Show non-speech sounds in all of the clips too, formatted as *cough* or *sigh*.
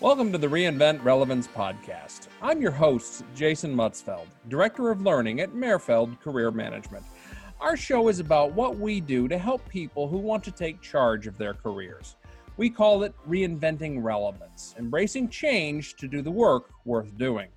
Welcome to the Reinvent Relevance podcast. I'm your host, Jason Mutzfeld, Director of Learning at Merrfeld Career Management. Our show is about what we do to help people who want to take charge of their careers. We call it Reinventing Relevance, embracing change to do the work worth doing.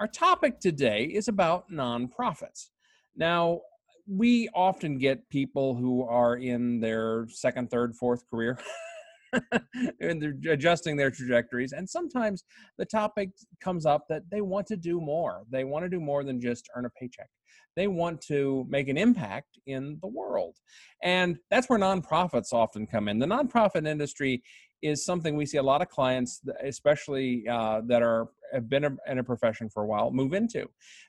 Our topic today is about nonprofits. Now, we often get people who are in their second, third, fourth career. *laughs* *laughs* and they're adjusting their trajectories. And sometimes the topic comes up that they want to do more. They want to do more than just earn a paycheck. They want to make an impact in the world. And that's where nonprofits often come in. The nonprofit industry is something we see a lot of clients, especially uh, that are have been in a profession for a while, move into,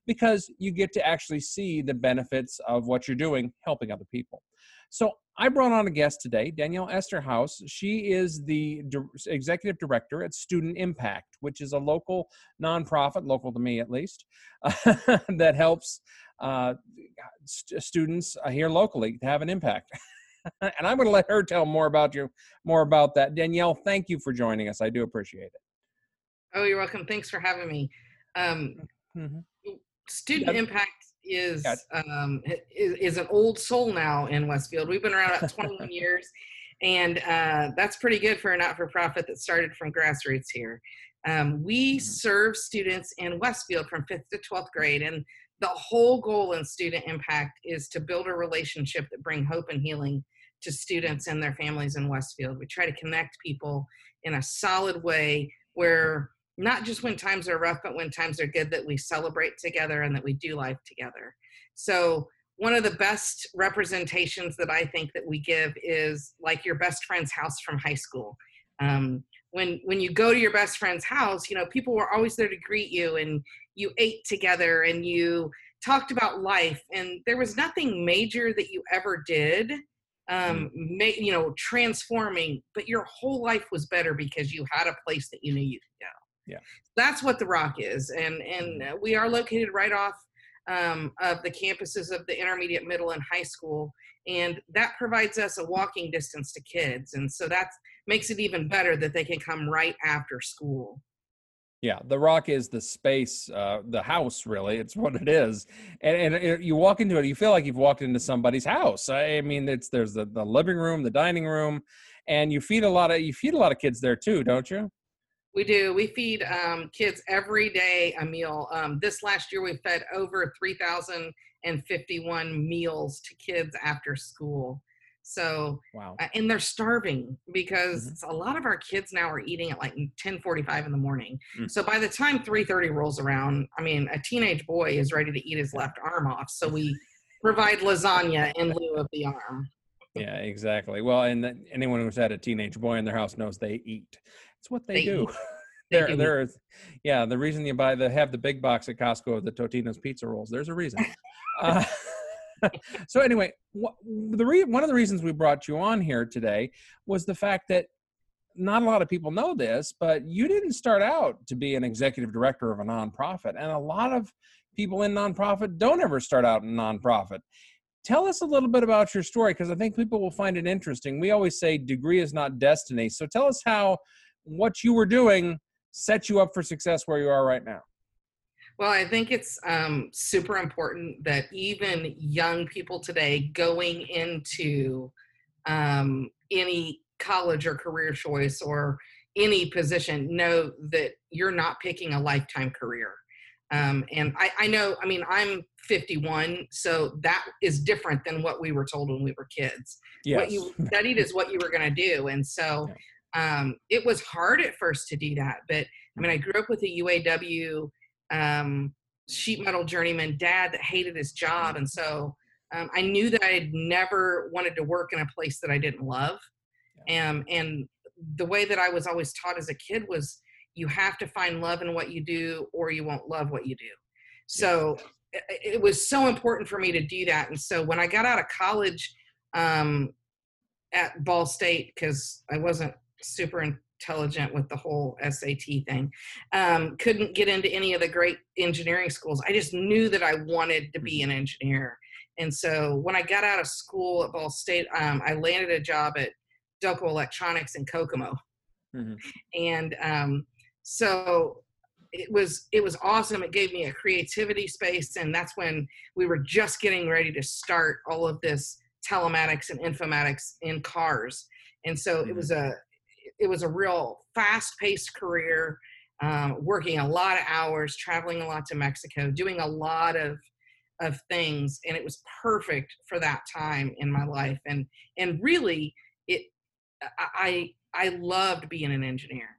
because you get to actually see the benefits of what you're doing, helping other people. So I brought on a guest today, Danielle Esterhaus. She is the di- executive director at Student Impact, which is a local nonprofit, local to me at least, uh, *laughs* that helps uh, st- students uh, here locally to have an impact. *laughs* and I'm going to let her tell more about you, more about that. Danielle, thank you for joining us. I do appreciate it. Oh, you're welcome. Thanks for having me. Um, mm-hmm. Student. Impact is um, is, is, an old soul now in Westfield. We've been around about 21 years, and uh, that's pretty good for a not-for-profit that started from grassroots here. Um, we mm-hmm. serve students in Westfield from fifth to 12th grade, and the whole goal in Student Impact is to build a relationship that bring hope and healing to students and their families in Westfield. We try to connect people in a solid way where not just when times are rough, but when times are good, that we celebrate together and that we do life together. So one of the best representations that I think that we give is like your best friend's house from high school. Um, when when you go to your best friend's house, you know people were always there to greet you, and you ate together, and you talked about life, and there was nothing major that you ever did, um, mm. ma- you know, transforming, but your whole life was better because you had a place that you knew you could go. Yeah. That's what the Rock is, and and mm-hmm. we are located right off um, of the campuses of the intermediate, middle, and high school, and that provides us a walking distance to kids, and so that makes it even better that they can come right after school. Yeah, the rock is the space, uh, the house. Really, it's what it is, and, and it, you walk into it, you feel like you've walked into somebody's house. I mean, it's there's the, the living room, the dining room, and you feed a lot of you feed a lot of kids there too, don't you? We do. We feed um, kids every day a meal. Um, this last year, we fed over 3,051 meals to kids after school. So, wow. Uh, and they're starving because mm-hmm. a lot of our kids now are eating at like 10:45 in the morning. Mm-hmm. So by the time 3:30 rolls around, I mean, a teenage boy is ready to eat his left arm off. So we provide lasagna in lieu of the arm. Yeah, exactly. Well, and anyone who's had a teenage boy in their house knows they eat. It's what they, they do. *laughs* there, there is, yeah. The reason you buy the have the big box at Costco of the Totino's pizza rolls. There's a reason. uh, *laughs* so anyway, wh- the re- one of the reasons we brought you on here today was the fact that not a lot of people know this, but you didn't start out to be an executive director of a nonprofit, and a lot of people in nonprofit don't ever start out in nonprofit. Tell us a little bit about your story because I think people will find it interesting. We always say degree is not destiny. So tell us how what you were doing set you up for success where you are right now? Well, I think it's um, super important that even young people today going into um, any college or career choice or any position know that you're not picking a lifetime career. Um, and I, I, know, I mean, I'm 51, so that is different than what we were told when we were kids. Yes. What you *laughs* studied is what you were going to do. And so um, it was hard at first to do that. But I mean, I grew up with a UAW um, sheet metal journeyman dad that hated his job. And so um, I knew that I had never wanted to work in a place that I didn't love. Um, and the way that I was always taught as a kid was you have to find love in what you do or you won't love what you do. So it, it was so important for me to do that. And so when I got out of college um, at Ball State, because I wasn't super intelligent with the whole SAT thing. Um, couldn't get into any of the great engineering schools. I just knew that I wanted to be an engineer. And so when I got out of school at Ball State, um, I landed a job at Delco Electronics in Kokomo. Mm-hmm. And um, so it was it was awesome it gave me a creativity space and that's when we were just getting ready to start all of this telematics and informatics in cars and so it was a it was a real fast paced career um, working a lot of hours traveling a lot to mexico doing a lot of of things and it was perfect for that time in my life. And and really it i i loved being an engineer.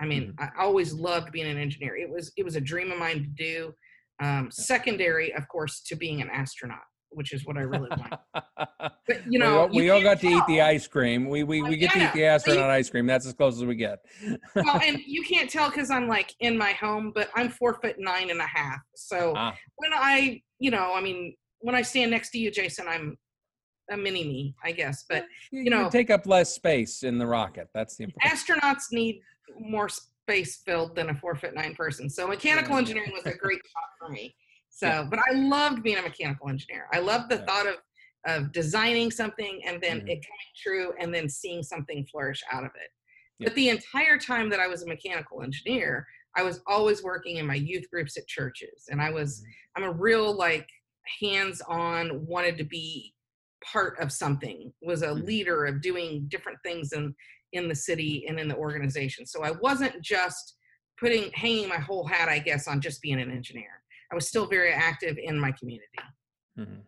I mean mm-hmm. i always loved being an engineer. It was it was a dream of mine to do um, secondary of course to being an astronaut which is what I really want. *laughs* But you know, we, all, we all got tell. to eat the ice cream. We we, we get yeah, to eat the astronaut ice cream. That's as close as we get. well, and *laughs* you can't tell because I'm like in my home, but I'm four foot nine and a half. So ah. when I, you know, I mean, when I stand next to you, Jason, I'm a mini me, I guess. But you, you know, take up less space in the rocket. That's the important. Astronauts need more space filled than a four foot nine person. So mechanical engineering was a great *laughs* shot for me. So, yeah. but I loved being a mechanical engineer. I loved the yeah. thought of of designing something and then mm-hmm. it coming true and then seeing something flourish out of it. Yeah. But the entire time that I was a mechanical engineer, I was always working in my youth groups at churches. And I was, mm-hmm. I'm a real like hands-on, wanted to be part of something, was a mm-hmm. leader of doing different things in in the city and in the organization. So I wasn't just putting hanging my whole hat, I guess, on just being an engineer. I was still very active in my community. Mm-hmm.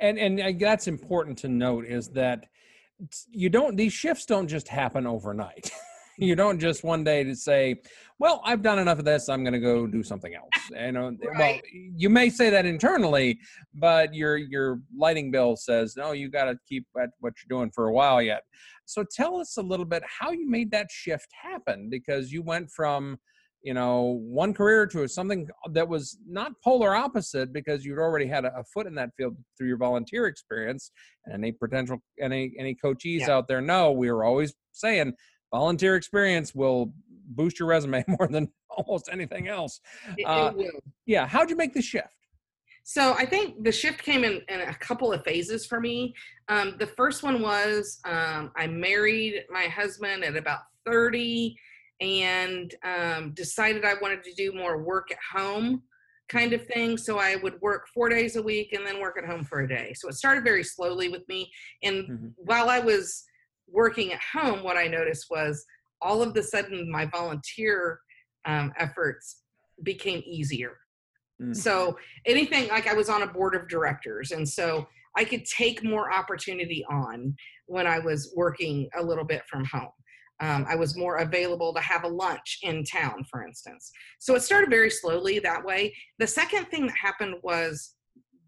And and that's important to note is that you don't these shifts don't just happen overnight. *laughs* you don't just one day to say, "Well, I've done enough of this. I'm going to go do something else." You know, right. well, you may say that internally, but your your lighting bill says, "No, you got to keep at what you're doing for a while yet." So tell us a little bit how you made that shift happen because you went from you know one career to something that was not polar opposite because you'd already had a, a foot in that field through your volunteer experience and any potential any any coachees yeah. out there know we were always saying volunteer experience will boost your resume *laughs* more than almost anything else it, uh, it yeah how'd you make the shift so I think the shift came in, in a couple of phases for me. Um, the first one was um, I married my husband at about 30 and um, decided I wanted to do more work at home kind of thing. So I would work four days a week and then work at home for a day. So it started very slowly with me. And mm-hmm. while I was working at home, what I noticed was all of the sudden my volunteer um, efforts became easier. Mm-hmm. So anything like I was on a board of directors. And so I could take more opportunity on when I was working a little bit from home. Um, I was more available to have a lunch in town, for instance. So it started very slowly that way. The second thing that happened was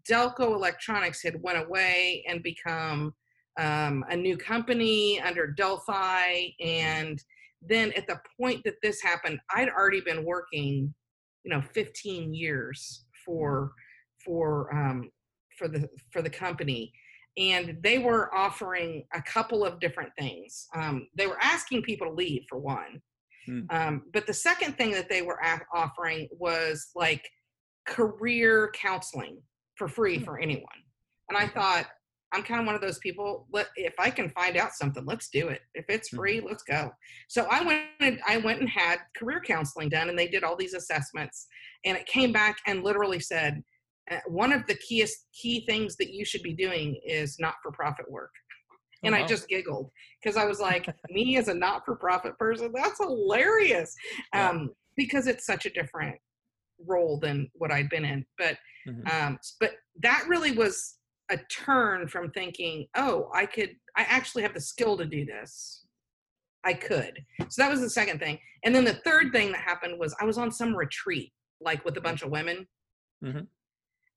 Delco Electronics had went away and become um, a new company under Delphi. And then at the point that this happened, I'd already been working, you know, 15 years for for um, for the for the company and they were offering a couple of different things. Um, they were asking people to leave for one, hmm. um, but the second thing that they were a- offering was like career counseling for free hmm. for anyone. And I thought, I'm kind of one of those people. Let if I can find out something, let's do it. If it's hmm. free, let's go. So I went. And, I went and had career counseling done, and they did all these assessments, and it came back and literally said, one of the keyest key things that you should be doing is not for profit work and I just giggled because I was *laughs* like, me as a not for profit person, that's hilarious. Um, because it's such a different role than what I'd been in. But mm-hmm. um, but that really was a turn from thinking, oh, I could I actually have the skill to do this. I could. So that was the second thing. And then the third thing that happened was I was on some retreat, like with a bunch of women. Mm-hmm.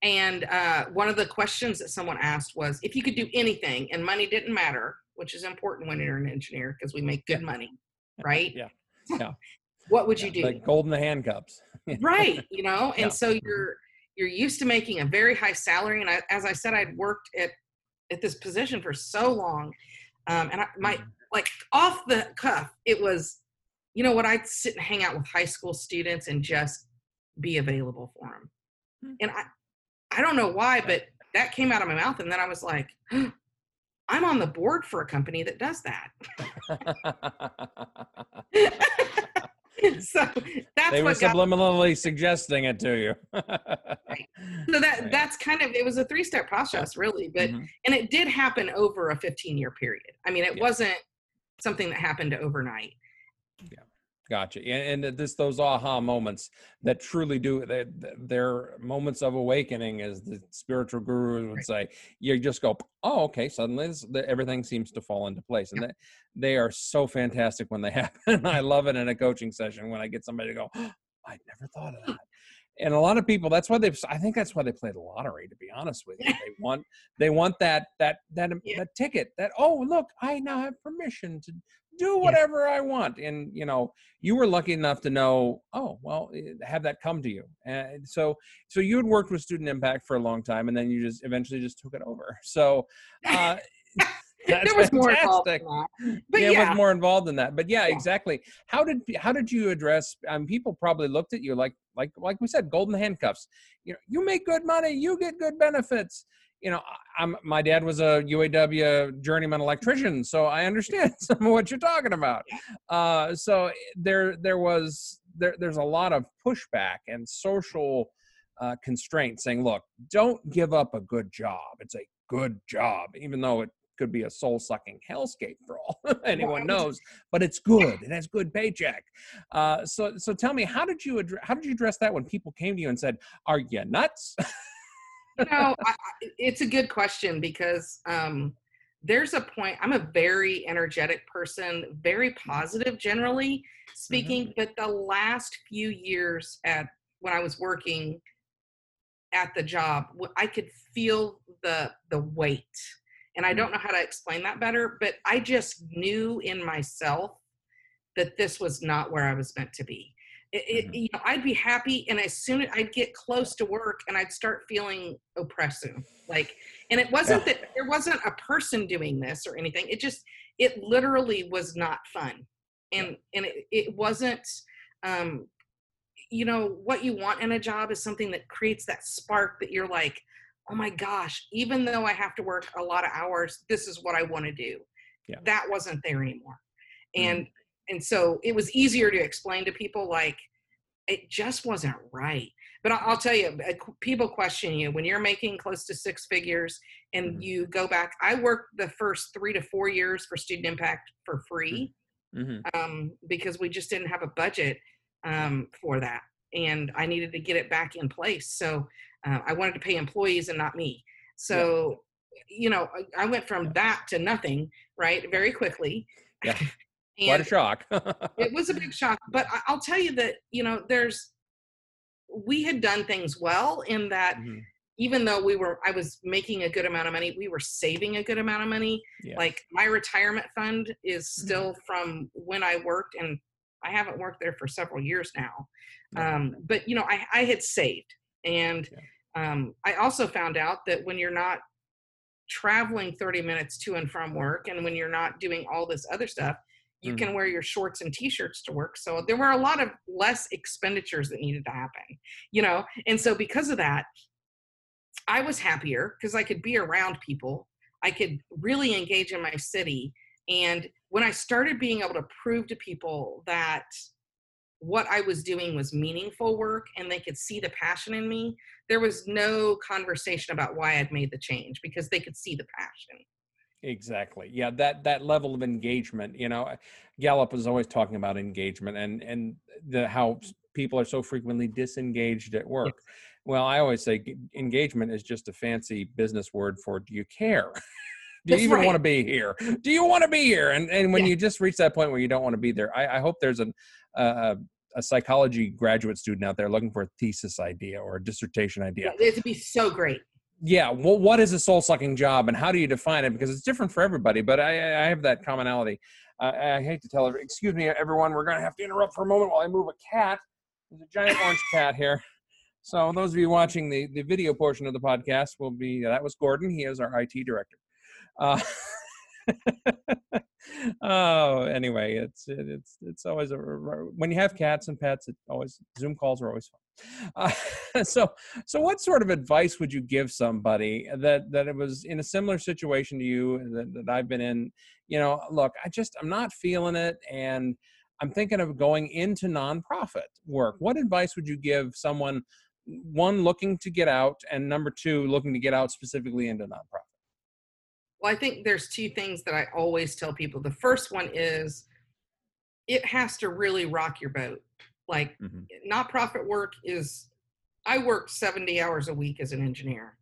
And uh, one of the questions that someone asked was if you could do anything and money didn't matter, which is important when you're an engineer because we make good money, *laughs* right? Yeah. *laughs* Yeah. what would you do? Like gold in golden handcuffs. *laughs* right. You know, and yeah. so you're you're used to making a very high salary. And I, as I said, I'd worked at at this position for so long. Um, and I, my mm-hmm. like off the cuff, it was, you know what, I'd sit and hang out with high school students and just be available for them. Hmm. And I, I don't know why, but that came out of my mouth. And then I was like, *gasps* I'm on the board for a company that does that. *laughs* so that's they were what subliminally got, suggesting it to you. right. So that right. that's kind of it was a three step process, really, but mm-hmm. and it did happen over a 15 year period. I mean, it yeah. wasn't something that happened overnight. Yeah. Gotcha. And, and this those aha moments that truly do they, they're moments of awakening, as the spiritual guru would say. You just go, oh, okay. Suddenly, this, everything seems to fall into place, and they, they are so fantastic when they *laughs* happen. I love it in a coaching session when I get somebody to go, oh, I never thought of that. And a lot of people, that's why they. I think that's why they play the lottery. To be honest with you, *laughs* they want they want that that that um, yeah. that ticket. That oh look, I now have permission to do whatever yeah. I want. And you know, you were lucky enough to know, oh, well, eh, have that come to you. And so, so you had worked with Student Impact for a long time, and then you just eventually just took it over. So. *laughs* Uh, That's there was fantastic. more involved but yeah, yeah, was more involved in that. But yeah, yeah, exactly. How did how did you address? Um, people probably looked at you like like like we said, golden handcuffs. You know, you make good money, you get good benefits you know, I'm my dad was a UAW journeyman electrician, so I understand *laughs* some of what you're talking about. Uh, so there there was there there's a lot of pushback and social uh, constraints saying, look, don't give up a good job. It's a good job, even though it could be a soul sucking hellscape for all *laughs* anyone knows, but it's good. It has good paycheck. Uh, so so tell me, how did you address how did you address that when people came to you and said, "Are you nuts?" *laughs* you know, I, it's a good question because um, there's a point. I'm a very energetic person, very mm-hmm. positive generally speaking. Mm-hmm. But the last few years at when I was working at the job, I could feel the the weight, and I don't mm-hmm. know how to explain that better. But I just knew in myself that this was not where I was meant to be. It, mm-hmm. you know, I'd be happy, and as soon as I'd get close to work, and I'd start feeling oppressive. Like, and it wasn't yeah. that there wasn't a person doing this or anything. It just, it literally was not fun, and and it, it wasn't. Um, you know what you want in a job is something that creates that spark that you're like, oh my gosh, even though I have to work a lot of hours, this is what I want to do. Yeah. That wasn't there anymore. Mm-hmm and so it was easier to explain to people like it just wasn't right but i'll tell you people question you when you're making close to six figures and mm-hmm. you go back i worked the first three to four years for student impact for free mm-hmm. um, because we just didn't have a budget um, for that and i needed to get it back in place so uh, i wanted to pay employees and not me so yeah. you know i went from that to nothing right very quickly yeah. And Quite a shock. *laughs* it was a big shock. But I'll tell you that, you know, there's, we had done things well in that mm-hmm. even though we were, I was making a good amount of money, we were saving a good amount of money. Yeah. Like my retirement fund is mm-hmm. still mm-hmm. from when I worked and I haven't worked there for several years now. Um, but, you know, I, I had saved. And yeah. um, I also found out that when you're not traveling 30 minutes to and from work and when you're not doing all this other stuff, you mm. can wear your shorts and t-shirts to work so there were a lot of less expenditures that needed to happen you know and so because of that i was happier because i could be around people i could really engage in my city and when i started being able to prove to people that what i was doing was meaningful work and they could see the passion in me there was no conversation about why i'd made the change because they could see the passion Exactly. Yeah, that that level of engagement. You know, Gallup was always talking about engagement and and the how people are so frequently disengaged at work. Yes. Well, I always say engagement is just a fancy business word for do you care? *laughs* do you even right. want to be here? Do you want to be here? And and when yeah. you just reach that point where you don't want to be there, I, I hope there's an uh, a psychology graduate student out there looking for a thesis idea or a dissertation idea. Yeah, it'd be so great yeah well what is a soul sucking job and how do you define it? Because it's different for everybody but i, I have that commonality. Uh, i hate to tell excuse me everyone we're going to have to interrupt for a moment while i move a cat. There's a giant orange cat here. So those of you watching the, the video portion of the podcast will be that was gordon. He is our it director. Uh, *laughs* oh anyway it's it's it's always a when you have cats and pets it always zoom calls are always fun uh, *laughs* so, so what sort of advice would you give somebody that that it was in a similar situation to you that, that I've been in? You know, look, I just I'm not feeling it, and I'm thinking of going into nonprofit work. What advice would you give someone, one, looking to get out, and number two, looking to get out specifically into nonprofit? Well, I think there's two things that I always tell people. The first one is it has to really rock your boat. Like, mm-hmm. nonprofit work is, I worked 70 hours a week as an engineer.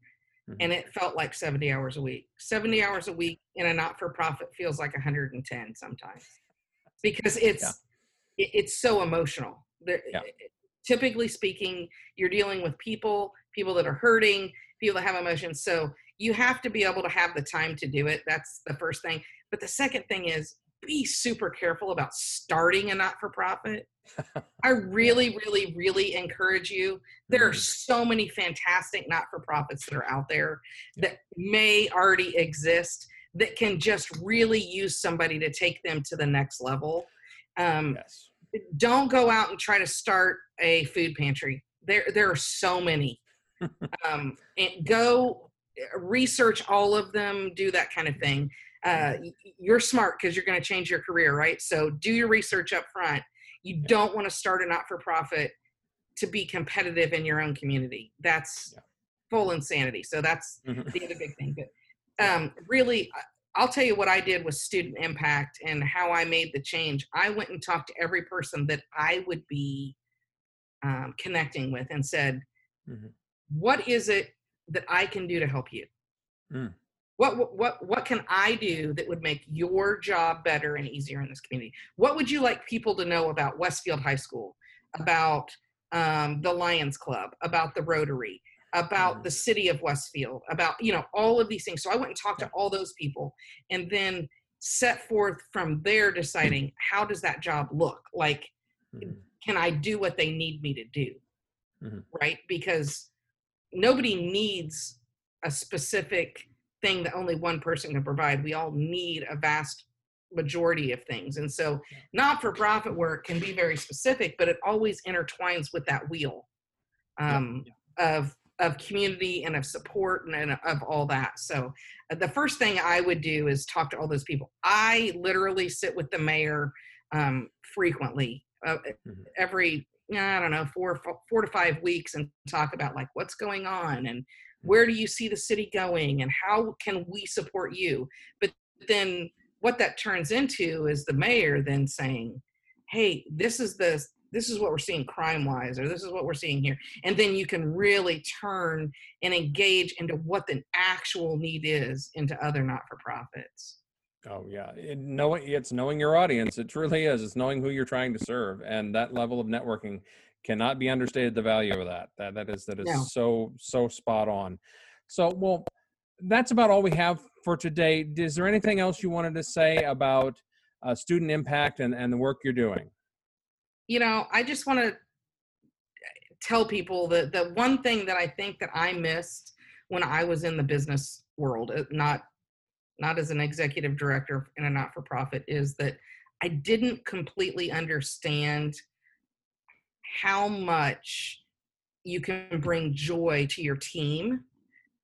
Mm-hmm. And it felt like 70 hours a week. 70 hours a week in a not for profit feels like 110 sometimes because it's yeah. it, it's so emotional. yeah. Typically speaking, you're dealing with people, people that are hurting, people that have emotions. So you have to be able to have the time to do it. That's the first thing. But the second thing is be super careful about starting a not for profit. I *laughs* really, really, really encourage you. There are mm-hmm. so many fantastic not for profits that are out there that may already exist that can just really use somebody to take them to the next level. Um, yes. Don't go out and try to start a food pantry. There, there are so many. *laughs* um, and go research all of them. Do that kind of thing. Uh, you're smart because you're going to change your career, right? So do your research up front. You yeah. don't want to start a not for profit to be competitive in your own community. That's yeah. full insanity. So that's mm-hmm. the other big thing. But um, really, I'll tell you what I did with student impact and how I made the change. I went and talked to every person that I would be um, connecting with and said, mm-hmm. "What is it that I can do to help you?" Mm what, what, what can I do that would make your job better and easier in this community? What would you like people to know about Westfield High School, about um, the Lions Club, about the Rotary, about the city of Westfield, about, you know, all of these things. So I went and talked to all those people and then set forth from there deciding *clears throat* how does that job look? Like, mm-hmm. can I do what they need me to do? Mm-hmm. Right? Because nobody needs a specific thing that only one person can provide. We all need a vast majority of things. And so not for profit work can be very specific, but it always intertwines with that wheel um, yeah. of of community and of support and, and, of all that. So uh, the first thing I would do is talk to all those people. I literally sit with the mayor um, frequently, uh, mm-hmm. every I don't know four four to five weeks, and talk about like what's going on and mm-hmm. where do you see the city going and how can we support you? But then what that turns into is the mayor then saying hey this is the this is what we're seeing crime wise or this is what we're seeing here. And then you can really turn and engage into what the actual need is into other not-for-profits oh yeah it, knowing it's knowing your audience it truly is it's knowing who you're trying to serve and that level of networking cannot be understated the value of that. That that is that is no. so so spot on. So well, that's about all we have for today. Is there anything else you wanted to say about uh, student impact and and the work you're doing? You know, I just want to tell people that the one thing that I think that I missed when I was in the business world, uh, not not as an executive director in a not-for-profit, is that I didn't completely understand how much you can bring joy to your team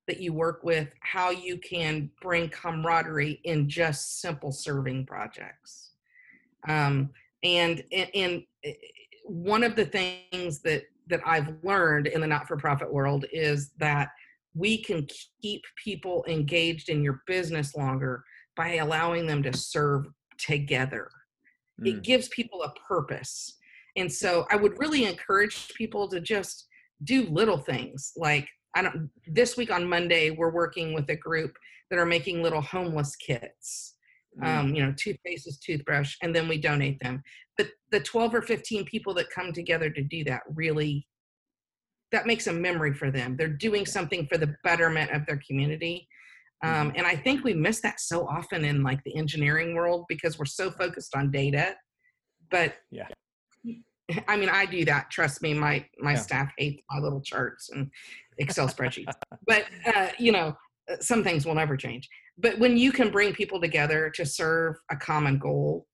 that you work with, how you can bring camaraderie in just simple serving projects. Um, and, and, and eh, one of the things that that I've learned in the not-for-profit world is that we can keep people engaged in your business longer by allowing them to serve together. Mm. It gives people a purpose. And so I would really encourage people to just do little things like I don't this week on Monday we're working with a group that are making little homeless kits. Mm. Um, you know, toothpaste, toothbrush, and then we donate them. But the 12 or 15 people that come together to do that really that makes a memory for them. They're doing something for the betterment of their community. Um, mm-hmm. and I think we miss that so often in like the engineering world because we're so focused on data. But yeah. *laughs* I mean, I do that. Trust me, my my yeah. staff hates my little charts and Excel spreadsheets. *laughs* But uh, you know, some things will never change. But when you can bring people together to serve a common goal,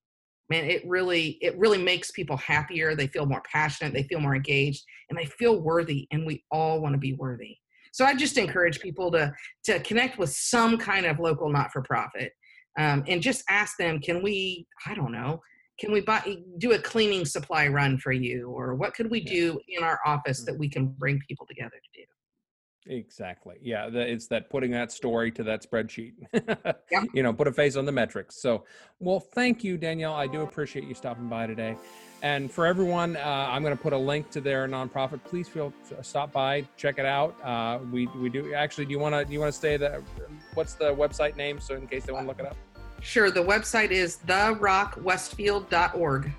man, it really it really makes people happier. They feel more passionate. They feel more engaged, and they feel worthy. And we all want to be worthy. So I just encourage people to to connect with some kind of local not for profit, um, and just ask them, can we? I don't know can we buy do a cleaning supply run for you or what could we do in our office that we can bring people together to do Exactly. Yeah, the, it's that putting that story to that spreadsheet. yep. *laughs* You know, put a face on the metrics. So, well, thank you, Danielle. I do appreciate you stopping by today. And for everyone, uh, I'm going to put a link to their nonprofit. Please feel stop by, check it out. Uh, we we do actually. Do you want to do you want to say the what's the website name so in case they want to look it up? Sure. The website is therockwestfield.org.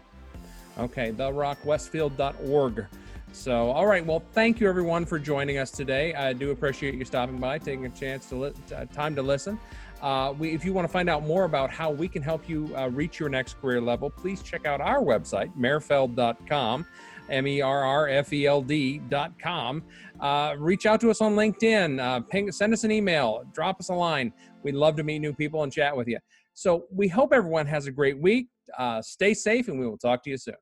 Okay, therockwestfield.org. So, all right. Well, thank you everyone for joining us today. I do appreciate you stopping by, taking a chance to li- uh, time to listen. Uh, we, if you want to find out more about how we can help you uh, reach your next career level, please check out our website, merrfeld.com, M E R R F E L D.com. Uh, reach out to us on LinkedIn, uh, ping, send us an email, drop us a line. We'd love to meet new people and chat with you. So, we hope everyone has a great week. Uh, stay safe, and we will talk to you soon.